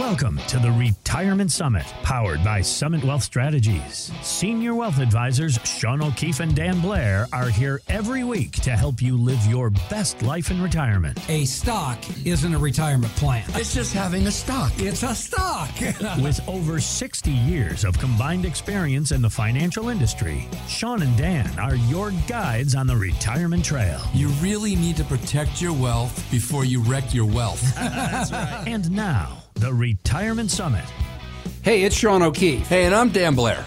Welcome to the Retirement Summit, powered by Summit Wealth Strategies. Senior wealth advisors Shawn O'Keefe and Dan Blair are here every week to help you live your best life in retirement. A stock isn't a retirement plan. It's just having a stock. It's a stock. With over 60 years of combined experience in the financial industry, Shawn and Dan are your guides on the retirement trail. You really need to protect your wealth before you wreck your wealth. That's right. And now, the Retirement Summit. Hey, it's Shawn O'Keefe. Hey, and I'm Dan Blair.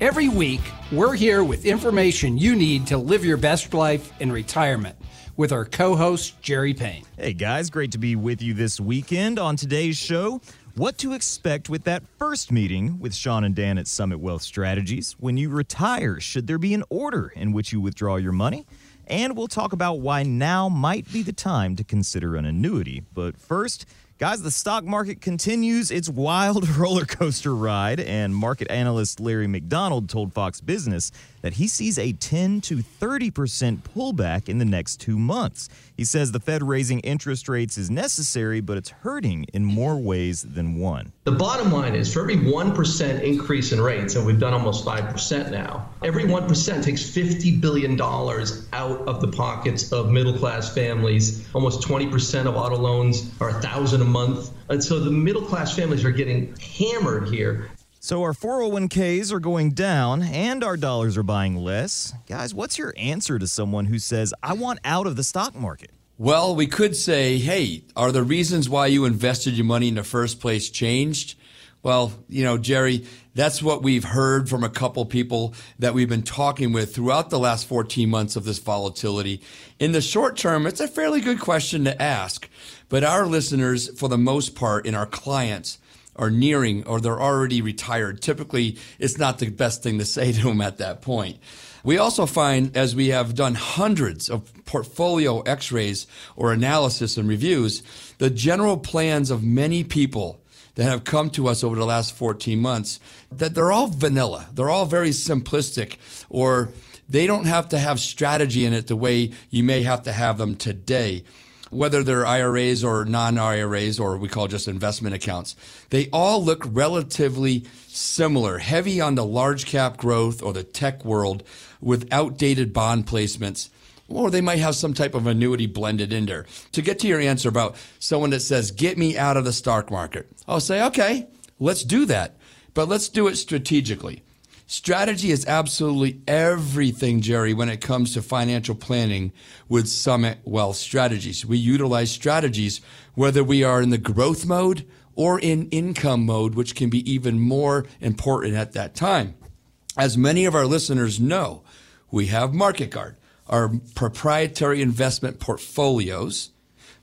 Every week, we're here with information you need to live your best life in retirement with our co host, Jerry Payne. Hey, guys, great to be with you this weekend on today's show. What to expect with that first meeting with Shawn and Dan at Summit Wealth Strategies. When you retire, should there be an order in which you withdraw your money? And we'll talk about why now might be the time to consider an annuity. But first, Guys, the stock market continues its wild roller coaster ride, and market analyst Larry McDonald told Fox Business that he sees a 10 to 30% pullback in the next two months. He says the Fed raising interest rates is necessary, but it's hurting in more ways than one. The bottom line is for every 1% increase in rates, and we've done almost 5% now, every 1% takes $50 billion out of the pockets of middle class families. Almost 20% of auto loans are 1000 a month. And so the middle class families are getting hammered here. So our 401ks are going down and our dollars are buying less. Guys, what's your answer to someone who says, I want out of the stock market? Well, we could say, hey, are the reasons why you invested your money in the first place changed? Well, you know, Jerry, that's what we've heard from a couple people that we've been talking with throughout the last 14 months of this volatility. In the short term, it's a fairly good question to ask, but our listeners, for the most part, and our clients, are nearing or they're already retired, typically it's not the best thing to say to them at that point. We also find, as we have done hundreds of portfolio x rays or analysis and reviews, the general plans of many people that have come to us over the last 14 months, that they're all vanilla. They're all very simplistic or they don't have to have strategy in it the way you may have to have them today whether they're IRAs or non IRAs or we call just investment accounts, they all look relatively similar, heavy on the large cap growth or the tech world with outdated bond placements. Or they might have some type of annuity blended in there. To get to your answer about someone that says, get me out of the stock market, I'll say, okay, let's do that. But let's do it strategically. Strategy is absolutely everything, Jerry, when it comes to financial planning with Summit Wealth Strategies. We utilize strategies whether we are in the growth mode or in income mode, which can be even more important at that time. As many of our listeners know, we have Market Guard, our proprietary investment portfolios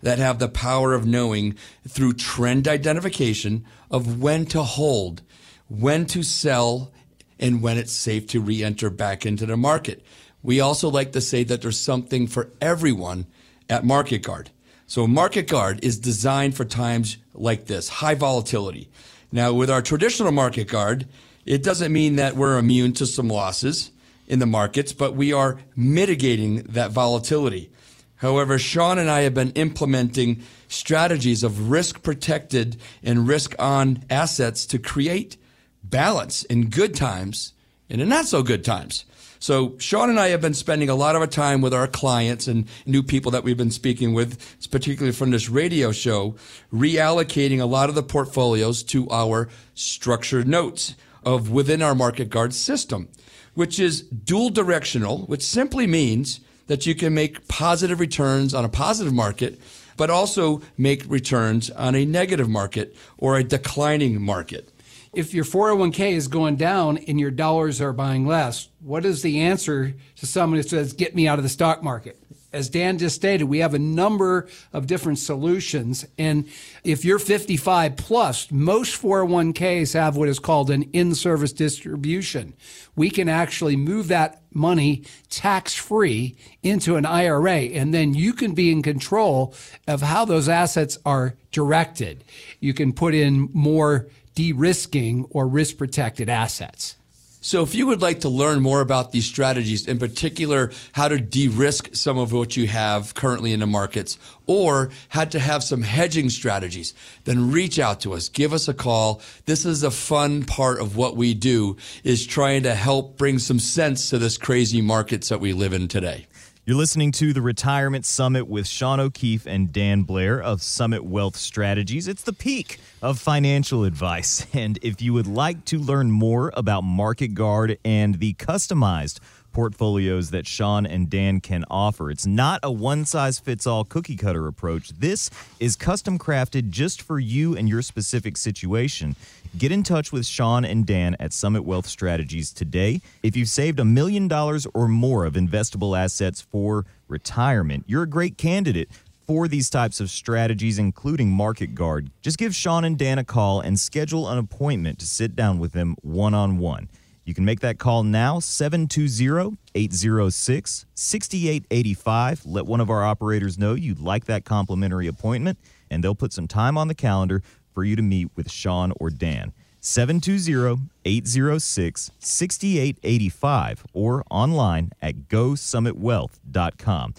that have the power of knowing through trend identification of when to hold, when to sell, and when it's safe to re-enter back into the market. We also like to say that there's something for everyone at Market Guard. So Market Guard is designed for times like this, high volatility. Now with our traditional Market Guard, it doesn't mean that we're immune to some losses in the markets, but we are mitigating that volatility. However, Shawn and I have been implementing strategies of risk protected and risk on assets to create balance in good times and in not so good times. So Shawn and I have been spending a lot of our time with our clients and new people that we've been speaking with, particularly from this radio show, reallocating a lot of the portfolios to our structured notes of within our market guard system, which is dual directional, which simply means that you can make positive returns on a positive market, but also make returns on a negative market or a declining market if your 401k is going down and your dollars are buying less, what is the answer to someone who says, get me out of the stock market? As Dan just stated, we have a number of different solutions. And if you're 55 plus, most 401ks have what is called an in service distribution. We can actually move that money tax free into an IRA, and then you can be in control of how those assets are directed. You can put in more de risking or risk protected assets. So if you would like to learn more about these strategies, in particular, how to de-risk some of what you have currently in the markets, or how to have some hedging strategies, then reach out to us. Give us a call. This is a fun part of what we do is trying to help bring some sense to this crazy markets that we live in today. You're listening to the Retirement Summit with Shawn O'Keefe and Dan Blair of Summit Wealth Strategies. It's the peak of financial advice. And if you would like to learn more about Market Guard and the customized portfolios that Shawn and Dan can offer. It's not a one size fits all cookie cutter approach. This is custom crafted just for you and your specific situation. Get in touch with Shawn and Dan at Summit Wealth Strategies today. If you've saved a million dollars or more of investable assets for retirement, you're a great candidate for these types of strategies, including Market Guard. Just give Shawn and Dan a call and schedule an appointment to sit down with them one on one. You can make that call now, 720 806 6885. Let one of our operators know you'd like that complimentary appointment, and they'll put some time on the calendar for you to meet with Shawn or Dan. 720 806 6885 or online at gosummitwealth.com.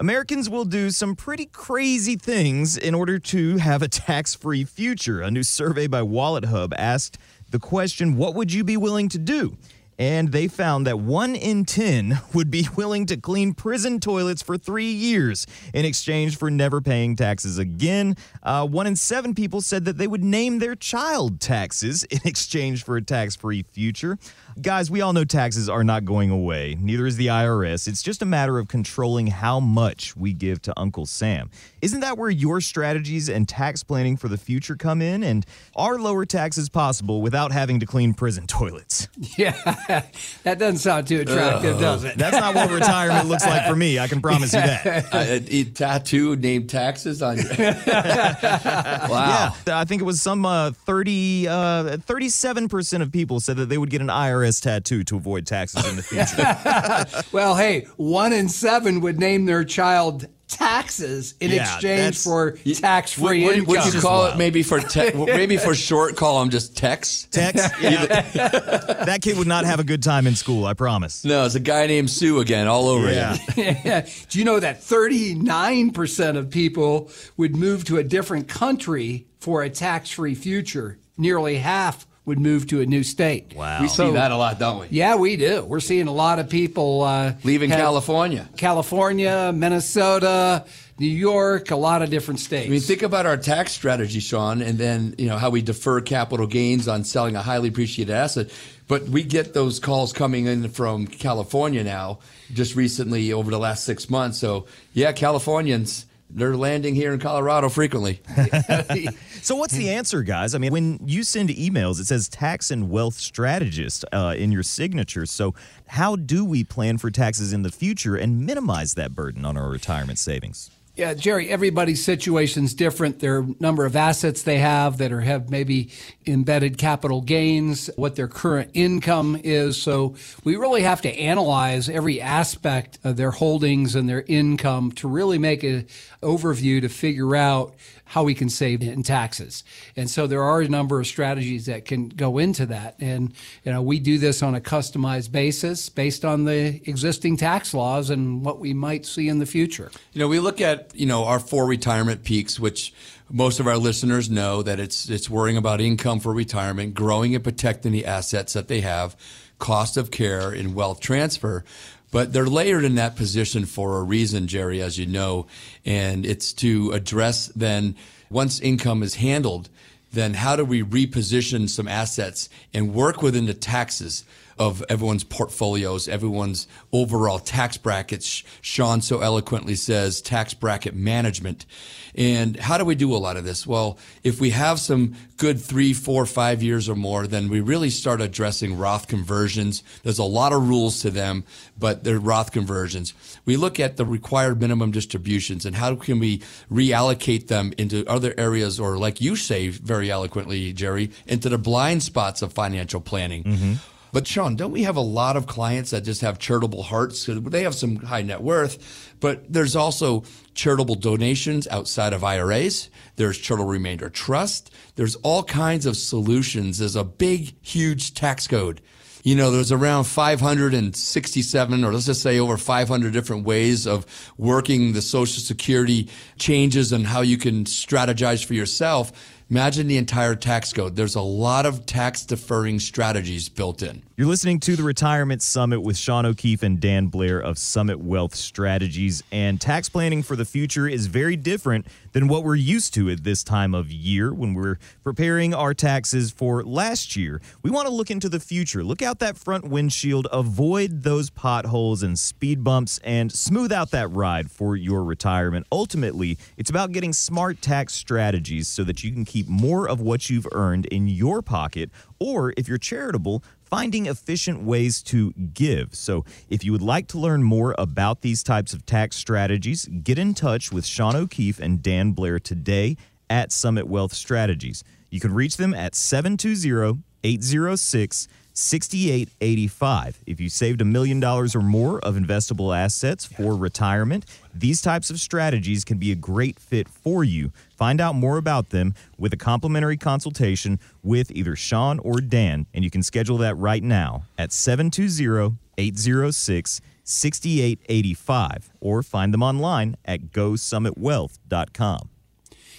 Americans will do some pretty crazy things in order to have a tax free future. A new survey by WalletHub asked the question, What would you be willing to do? And they found that one in 10 would be willing to clean prison toilets for three years in exchange for never paying taxes again. Uh, one in seven people said that they would name their child taxes in exchange for a tax free future. Guys, we all know taxes are not going away. Neither is the IRS. It's just a matter of controlling how much we give to Uncle Sam. Isn't that where your strategies and tax planning for the future come in? And are lower taxes possible without having to clean prison toilets? Yeah, that doesn't sound too attractive, does it? That's not what retirement looks like for me. I can promise you that. Uh, a tattoo named taxes on you. wow. Yeah, I think it was some uh, 30, uh, 37% of people said that they would get an IRS tattoo to avoid taxes in the future. well, hey, one in seven would name their child taxes in Yeah, exchange for tax-free Would, income. would you call wild. it maybe for te- maybe for short? Call them just Tex. Tex? Yeah. that kid would not have a good time in school, I promise. No, it's a guy named Sue again, all over Yeah. again. Do you know that 39% of people would move to a different country for a tax-free future? Nearly half would move to a new state. Wow. We see that a lot, don't we? Yeah, we do. We're seeing a lot of people uh, Leaving have- California. California, Minnesota, New York, a lot of different states. I mean, think about our tax strategy, Shawn, and then you know how we defer capital gains on selling a highly appreciated asset. But we get those calls coming in from California now, just recently over the last six months. So yeah, Californians they're landing here in Colorado frequently. So, what's the answer, guys? I mean, when you send emails, it says tax and wealth strategist uh, in your signature. So, how do we plan for taxes in the future and minimize that burden on our retirement savings? Yeah, Jerry, everybody's situation's different. A number of assets they have that are have maybe embedded capital gains, what their current income is. So we really have to analyze every aspect of their holdings and their income to really make an overview to figure out how we can save in taxes. And so there are a number of strategies that can go into that. And, you know, we do this on a customized basis based on the existing tax laws and what we might see in the future. You know, we look at you know our four retirement peaks, which most of our listeners know that it's it's worrying about income for retirement, growing and protecting the assets that they have, cost of care, and wealth transfer. But they're layered in that position for a reason, Jerry, as you know, and it's to address then once income is handled, then how do we reposition some assets and work within the taxes of everyone's portfolios, everyone's overall tax brackets. Shawn so eloquently says tax bracket management. And how do we do a lot of this? Well, if we have some good three, four, five years or more, then we really start addressing Roth conversions. There's a lot of rules to them, but they're Roth conversions. We look at the required minimum distributions and how can we reallocate them into other areas or like you say very eloquently, Jerry, into the blind spots of financial planning. Mm-hmm. But Shawn, don't we have a lot of clients that just have charitable hearts? They have some high net worth, but there's also charitable donations outside of IRAs. There's charitable remainder trust. There's all kinds of solutions. There's a big, huge tax code. You know, there's around 567, or let's just say over 500 different ways of working the Social Security changes and how you can strategize for yourself. Imagine the entire tax code. There's a lot of tax deferring strategies built in. You're listening to the Retirement Summit with Shawn O'Keefe and Dan Blair of Summit Wealth Strategies. And tax planning for the future is very different than what we're used to at this time of year when we're preparing our taxes for last year. We want to look into the future, look out that front windshield, avoid those potholes and speed bumps, and smooth out that ride for your retirement. Ultimately, it's about getting smart tax strategies so that you can keep more of what you've earned in your pocket, or if you're charitable, finding efficient ways to give. So, if you would like to learn more about these types of tax strategies, get in touch with Shawn O'Keefe and Dan Blair today at Summit Wealth Strategies. You can reach them at 720 806 6885. If you saved a million dollars or more of investable assets for retirement, these types of strategies can be a great fit for you. Find out more about them with a complimentary consultation with either Shawn or Dan, and you can schedule that right now at 720 806 6885 or find them online at gosummitwealth.com.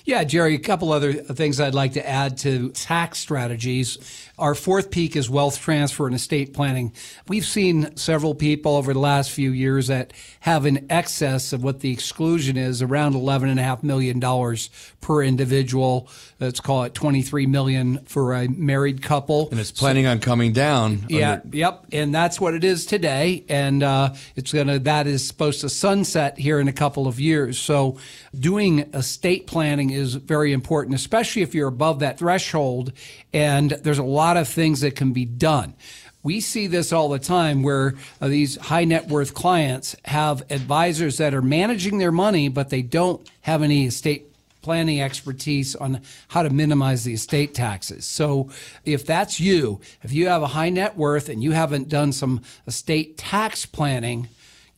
Yeah, Jerry, a couple other things I'd like to add to tax strategies. Our fourth peak is wealth transfer and estate planning. We've seen several people over the last few years that have an excess of what the exclusion is around $11.5 million per individual. Let's call it 23 million for a married couple. And it's planning so, on coming down. Yeah, under- yep. And that's what it is today. And uh, it's going to, that is supposed to sunset here in a couple of years. So doing estate planning is very important, especially if you're above that threshold and there's a lot of things that can be done. We see this all the time where uh, these high net worth clients have advisors that are managing their money, but they don't have any estate planning expertise on how to minimize the estate taxes. So if that's you, if you have a high net worth and you haven't done some estate tax planning,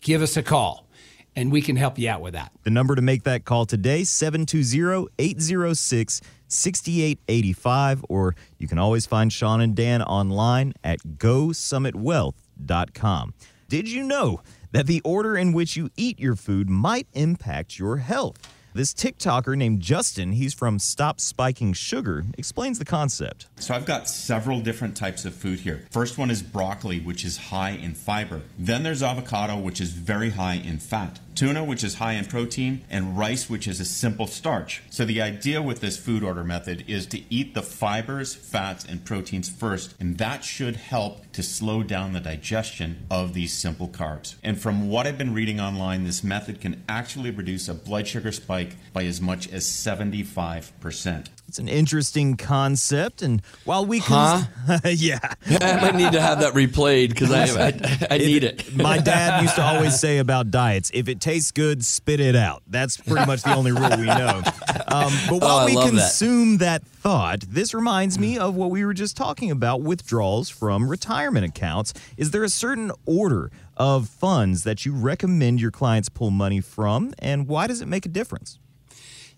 give us a call and we can help you out with that. The number to make that call today 720-806-6885 or you can always find Shawn and Dan online at gosummitwealth.com. Did you know that the order in which you eat your food might impact your health? This TikToker named Justin, he's from Stop Spiking Sugar, explains the concept. So I've got several different types of food here. First one is broccoli, which is high in fiber. Then there's avocado, which is very high in fat tuna, which is high in protein, and rice, which is a simple starch. So the idea with this food order method is to eat the fibers, fats, and proteins first, and that should help to slow down the digestion of these simple carbs. And from what I've been reading online, this method can actually reduce a blood sugar spike by as much as 75%. It's an interesting concept, and while we can, huh? yeah, I might need to have that replayed because I, I, I need it, it. My dad used to always say about diets: if it tastes good, spit it out. That's pretty much the only rule we know. Um, but while oh, we consume that. that thought, this reminds me of what we were just talking about: withdrawals from retirement accounts. Is there a certain order of funds that you recommend your clients pull money from, and why does it make a difference?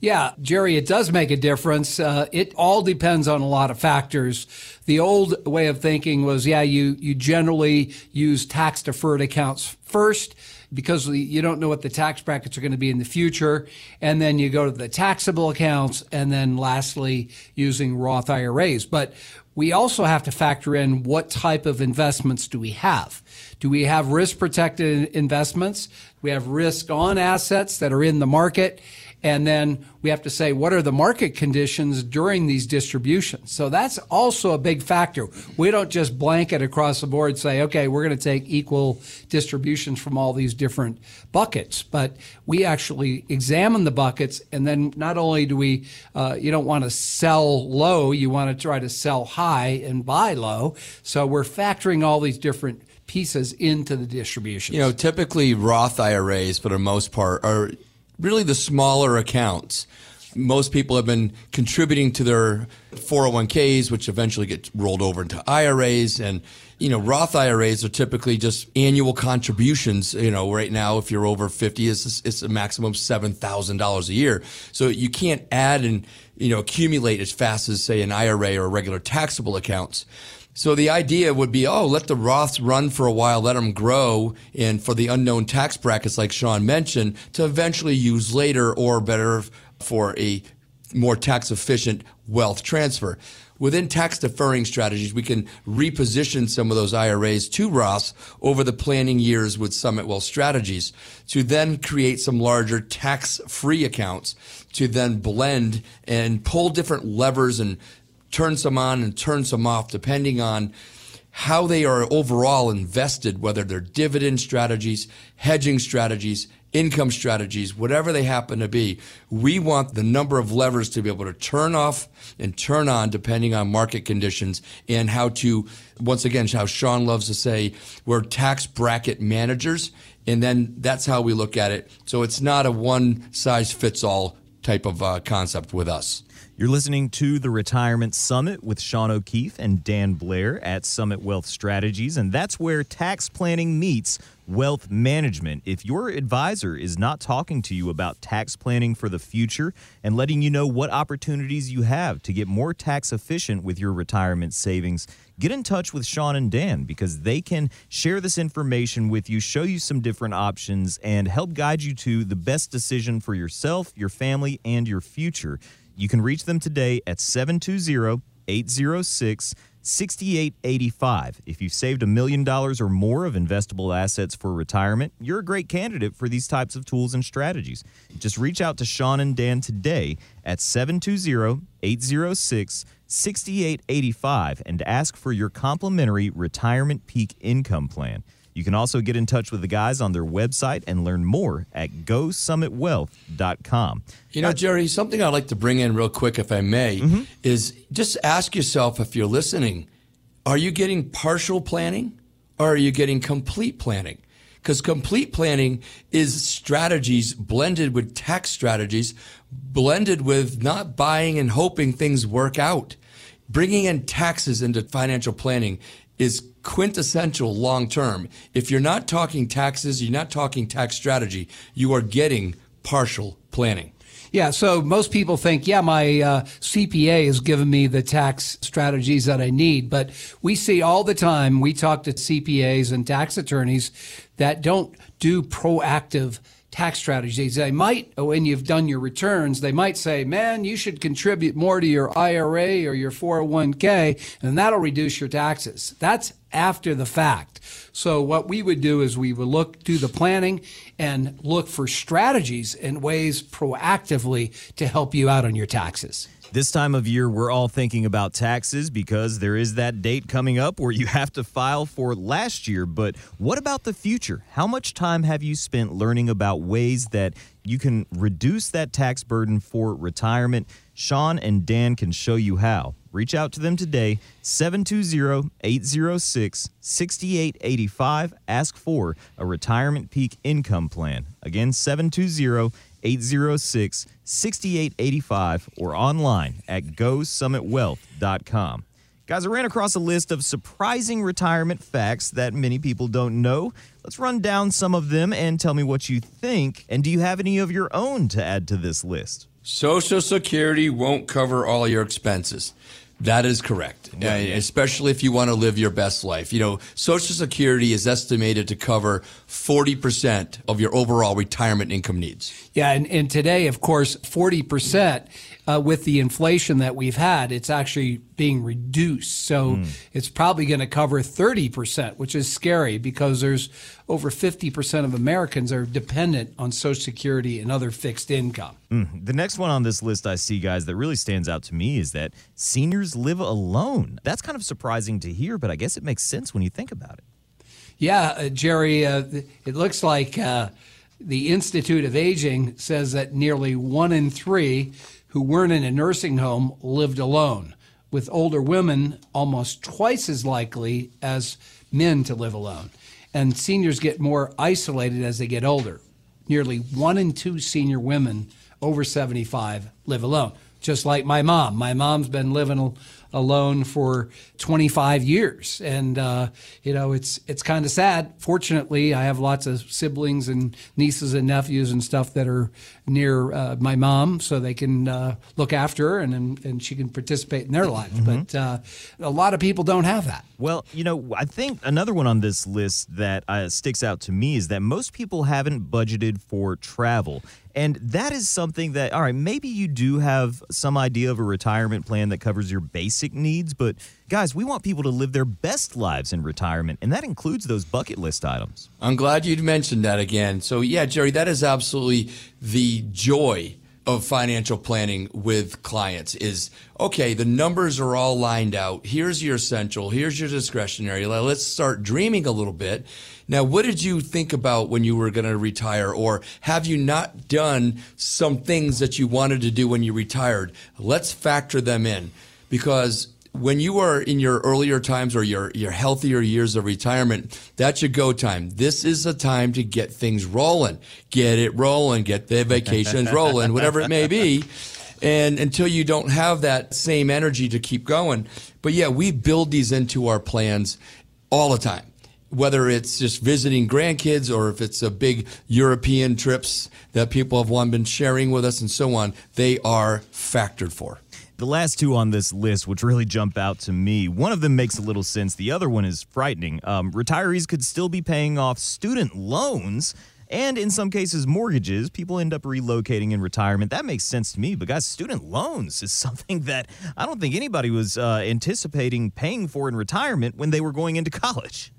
Yeah, Jerry, it does make a difference. Uh, it all depends on a lot of factors. The old way of thinking was, yeah, you, you generally use tax deferred accounts first because you don't know what the tax brackets are going to be in the future. And then you go to the taxable accounts and then lastly using Roth IRAs. But we also have to factor in what type of investments do we have? Do we have risk protected investments? We have risk on assets that are in the market? And then we have to say, what are the market conditions during these distributions? So that's also a big factor. We don't just blanket across the board say, okay, we're going to take equal distributions from all these different buckets, but we actually examine the buckets. And then not only do we, uh, you don't want to sell low, you want to try to sell high and buy low. So we're factoring all these different pieces into the distribution. You know, typically Roth IRAs, for the most part, are really the smaller accounts. Most people have been contributing to their 401ks, which eventually get rolled over into IRAs. And, you know, Roth IRAs are typically just annual contributions. You know, right now, if you're over 50, it's, it's a maximum $7,000 a year. So you can't add and, you know, accumulate as fast as, say, an IRA or regular taxable accounts. So the idea would be, oh, let the Roths run for a while, let them grow, and for the unknown tax brackets, like Shawn mentioned, to eventually use later or better for a more tax efficient wealth transfer. Within tax deferring strategies, we can reposition some of those IRAs to Roths over the planning years with Summit Wealth strategies to then create some larger tax free accounts to then blend and pull different levers and turn some on and turn some off depending on how they are overall invested, whether they're dividend strategies, hedging strategies, income strategies, whatever they happen to be. We want the number of levers to be able to turn off and turn on depending on market conditions and how to, once again, how Shawn loves to say, we're tax bracket managers. And then that's how we look at it. So it's not a one size fits all type of uh, concept with us. You're listening to the Retirement Summit with Shawn O'Keefe and Dan Blair at Summit Wealth Strategies, and that's where tax planning meets wealth management. If your advisor is not talking to you about tax planning for the future and letting you know what opportunities you have to get more tax efficient with your retirement savings, get in touch with Shawn and Dan because they can share this information with you, show you some different options, and help guide you to the best decision for yourself, your family, and your future. You can reach them today at 720 806 6885. If you've saved a million dollars or more of investable assets for retirement, you're a great candidate for these types of tools and strategies. Just reach out to Shawn and Dan today at 720 806 6885 and ask for your complimentary retirement peak income plan. You can also get in touch with the guys on their website and learn more at GoSummitWealth.com. You know, Jerry, something I'd like to bring in real quick, if I may, mm-hmm. is just ask yourself if you're listening, are you getting partial planning or are you getting complete planning? Because complete planning is strategies blended with tax strategies, blended with not buying and hoping things work out. Bringing in taxes into financial planning is quintessential long term. If you're not talking taxes, you're not talking tax strategy, you are getting partial planning. Yeah, so most people think, yeah, my uh, CPA has given me the tax strategies that I need. But we see all the time, we talk to CPAs and tax attorneys that don't do proactive tax strategies. They might, oh, when you've done your returns, they might say, man, you should contribute more to your IRA or your 401k, and that'll reduce your taxes. That's after the fact. So what we would do is we would look do the planning and look for strategies and ways proactively to help you out on your taxes. This time of year, we're all thinking about taxes because there is that date coming up where you have to file for last year. But what about the future? How much time have you spent learning about ways that you can reduce that tax burden for retirement? Shawn and Dan can show you how. Reach out to them today, 720 806 6885. Ask for a retirement peak income plan. Again, 720 806 6885 or online at GoSummitWealth.com. Guys, I ran across a list of surprising retirement facts that many people don't know. Let's run down some of them and tell me what you think. And do you have any of your own to add to this list? Social Security won't cover all your expenses. That is correct, yeah. especially if you want to live your best life. You know, Social Security is estimated to cover 40% of your overall retirement income needs. Yeah, and, and today, of course, 40% uh, with the inflation that we've had, it's actually being reduced. So mm. it's probably going to cover 30%, which is scary because there's over 50% of Americans are dependent on Social Security and other fixed income. Mm. The next one on this list I see, guys, that really stands out to me is that seniors live alone. That's kind of surprising to hear, but I guess it makes sense when you think about it. Yeah, uh, Jerry, uh, it looks like uh, the Institute of Aging says that nearly one in three who weren't in a nursing home lived alone, with older women almost twice as likely as men to live alone. And seniors get more isolated as they get older. Nearly one in two senior women over 75 live alone. just like my mom. My mom's been living alone for 25 years, and uh, you know it's it's kind of sad. Fortunately, I have lots of siblings and nieces and nephews and stuff that are near uh, my mom, so they can uh, look after her and and she can participate in their life. Mm-hmm. But uh, a lot of people don't have that. Well, you know, I think another one on this list that uh, sticks out to me is that most people haven't budgeted for travel. And that is something that, all right, maybe you do have some idea of a retirement plan that covers your basic needs, but guys, we want people to live their best lives in retirement, and that includes those bucket list items. I'm glad you'd mentioned that again. So, yeah, Jerry, that is absolutely the joy of financial planning with clients is okay, the numbers are all lined out. Here's your essential, here's your discretionary. Let's start dreaming a little bit. Now, what did you think about when you were going to retire, or have you not done some things that you wanted to do when you retired? Let's factor them in because when you are in your earlier times or your, your healthier years of retirement, that's your go time. This is a time to get things rolling. Get it rolling, get the vacations rolling, whatever it may be. And until you don't have that same energy to keep going. But yeah, we build these into our plans all the time whether it's just visiting grandkids or if it's a big European trips that people have one been sharing with us and so on, they are factored for. The last two on this list, which really jump out to me, one of them makes a little sense. The other one is frightening. Um, retirees could still be paying off student loans and in some cases mortgages people end up relocating in retirement that makes sense to me but guys student loans is something that i don't think anybody was uh, anticipating paying for in retirement when they were going into college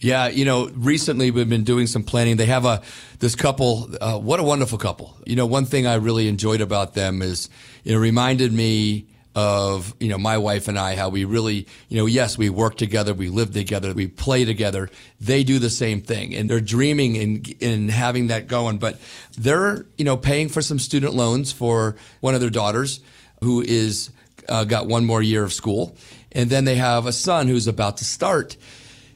yeah, you know, recently we've been doing some planning. They have a this couple. Uh, what a wonderful couple. You know, one thing I really enjoyed about them is it reminded me of you know my wife and I how we really you know yes we work together we live together we play together they do the same thing and they're dreaming in in having that going but they're you know paying for some student loans for one of their daughters who is uh, got one more year of school and then they have a son who's about to start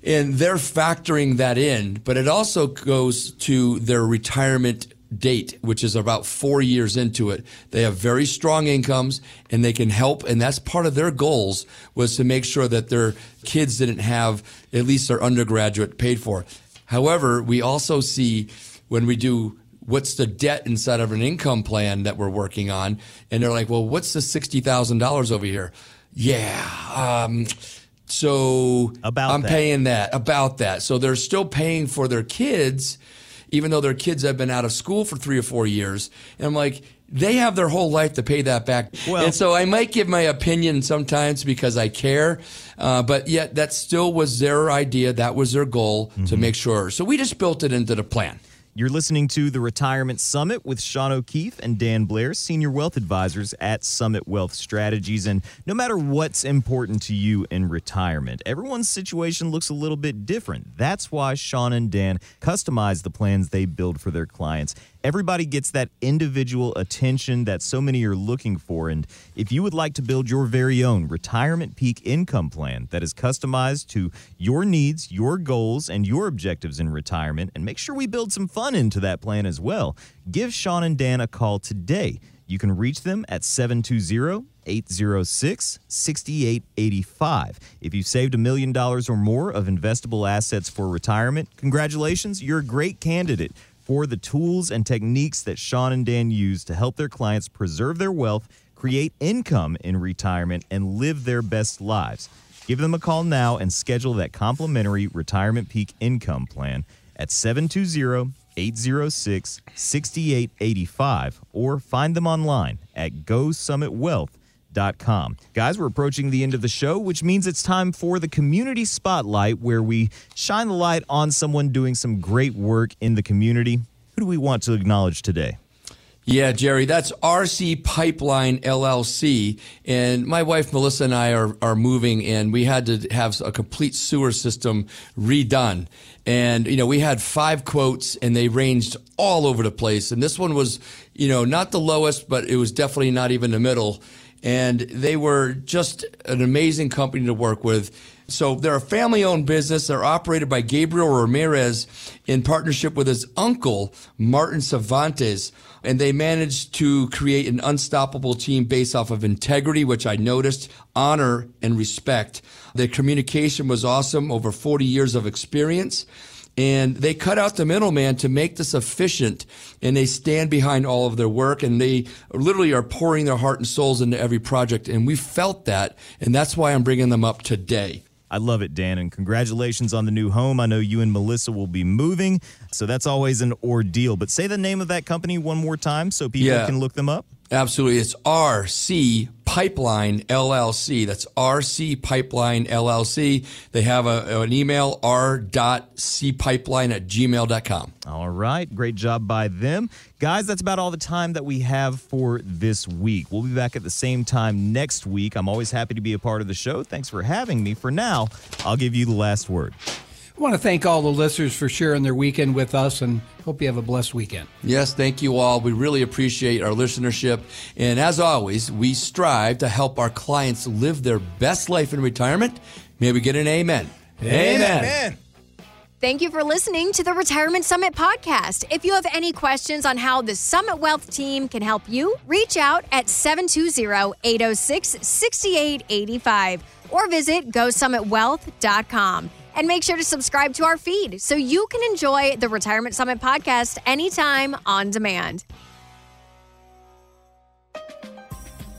and they're factoring that in, but it also goes to their retirement date, which is about four years into it. They have very strong incomes and they can help. And that's part of their goals was to make sure that their kids didn't have at least their undergraduate paid for. However, we also see when we do what's the debt inside of an income plan that we're working on, and they're like, well, what's the $60,000 over here? Yeah. Um, so about I'm that. paying that about that. So they're still paying for their kids, even though their kids have been out of school for three or four years. And I'm like, they have their whole life to pay that back. Well, and so I might give my opinion sometimes because I care, uh, but yet that still was their idea. That was their goal mm-hmm. to make sure. So we just built it into the plan. You're listening to the Retirement Summit with Shawn O'Keefe and Dan Blair, Senior Wealth Advisors at Summit Wealth Strategies. And no matter what's important to you in retirement, everyone's situation looks a little bit different. That's why Shawn and Dan customize the plans they build for their clients everybody gets that individual attention that so many are looking for. And if you would like to build your very own retirement peak income plan that is customized to your needs, your goals, and your objectives in retirement, and make sure we build some fun into that plan as well, give Shawn and Dan a call today. You can reach them at 720 806 6885. If you've saved a million dollars or more of investable assets for retirement, congratulations, you're a great candidate for the tools and techniques that Shawn and Dan use to help their clients preserve their wealth, create income in retirement, and live their best lives. Give them a call now and schedule that complimentary retirement peak income plan at 720 806 6885 or find them online at GoSummitWealth.com Com. Guys, we're approaching the end of the show, which means it's time for the community spotlight where we shine the light on someone doing some great work in the community. Who do we want to acknowledge today? Yeah, Jerry, that's RC Pipeline LLC. And my wife Melissa and I are, are moving, and we had to have a complete sewer system redone. And, you know, we had five quotes, and they ranged all over the place. And this one was, you know, not the lowest, but it was definitely not even the middle and they were just an amazing company to work with. So they're a family owned business. They're operated by Gabriel Ramirez in partnership with his uncle, Martin Cervantes. And they managed to create an unstoppable team based off of integrity, which I noticed, honor, and respect. Their communication was awesome, over 40 years of experience and they cut out the middleman to make this efficient and they stand behind all of their work and they literally are pouring their heart and souls into every project and we felt that and that's why i'm bringing them up today I love it, Dan, and congratulations on the new home. I know you and Melissa will be moving, so that's always an ordeal. But say the name of that company one more time so people Yeah. can look them up. Absolutely. It's RC Pipeline LLC. That's RC Pipeline LLC. They have a, an email, r.cpipeline at gmail.com. All right. Great job by them. Guys, that's about all the time that we have for this week. We'll be back at the same time next week. I'm always happy to be a part of the show. Thanks for having me. For now, I'll give you the last word. I want to thank all the listeners for sharing their weekend with us and hope you have a blessed weekend. Yes, thank you all. We really appreciate our listenership. And as always, we strive to help our clients live their best life in retirement. May we get an amen. Amen. Thank you for listening to the Retirement Summit podcast. If you have any questions on how the Summit Wealth team can help you, reach out at 720-806-6885 or visit GoSummitWealth.com. And make sure to subscribe to our feed so you can enjoy the Retirement Summit podcast anytime on demand.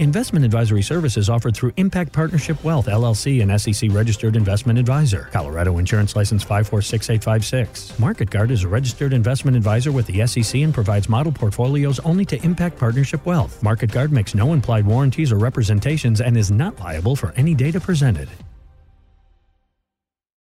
Investment advisory services offered through Impact Partnership Wealth, LLC, an SEC registered investment advisor. Colorado Insurance License 546856. MarketGuard is a registered investment advisor with the SEC and provides model portfolios only to Impact Partnership Wealth. MarketGuard makes no implied warranties or representations and is not liable for any data presented.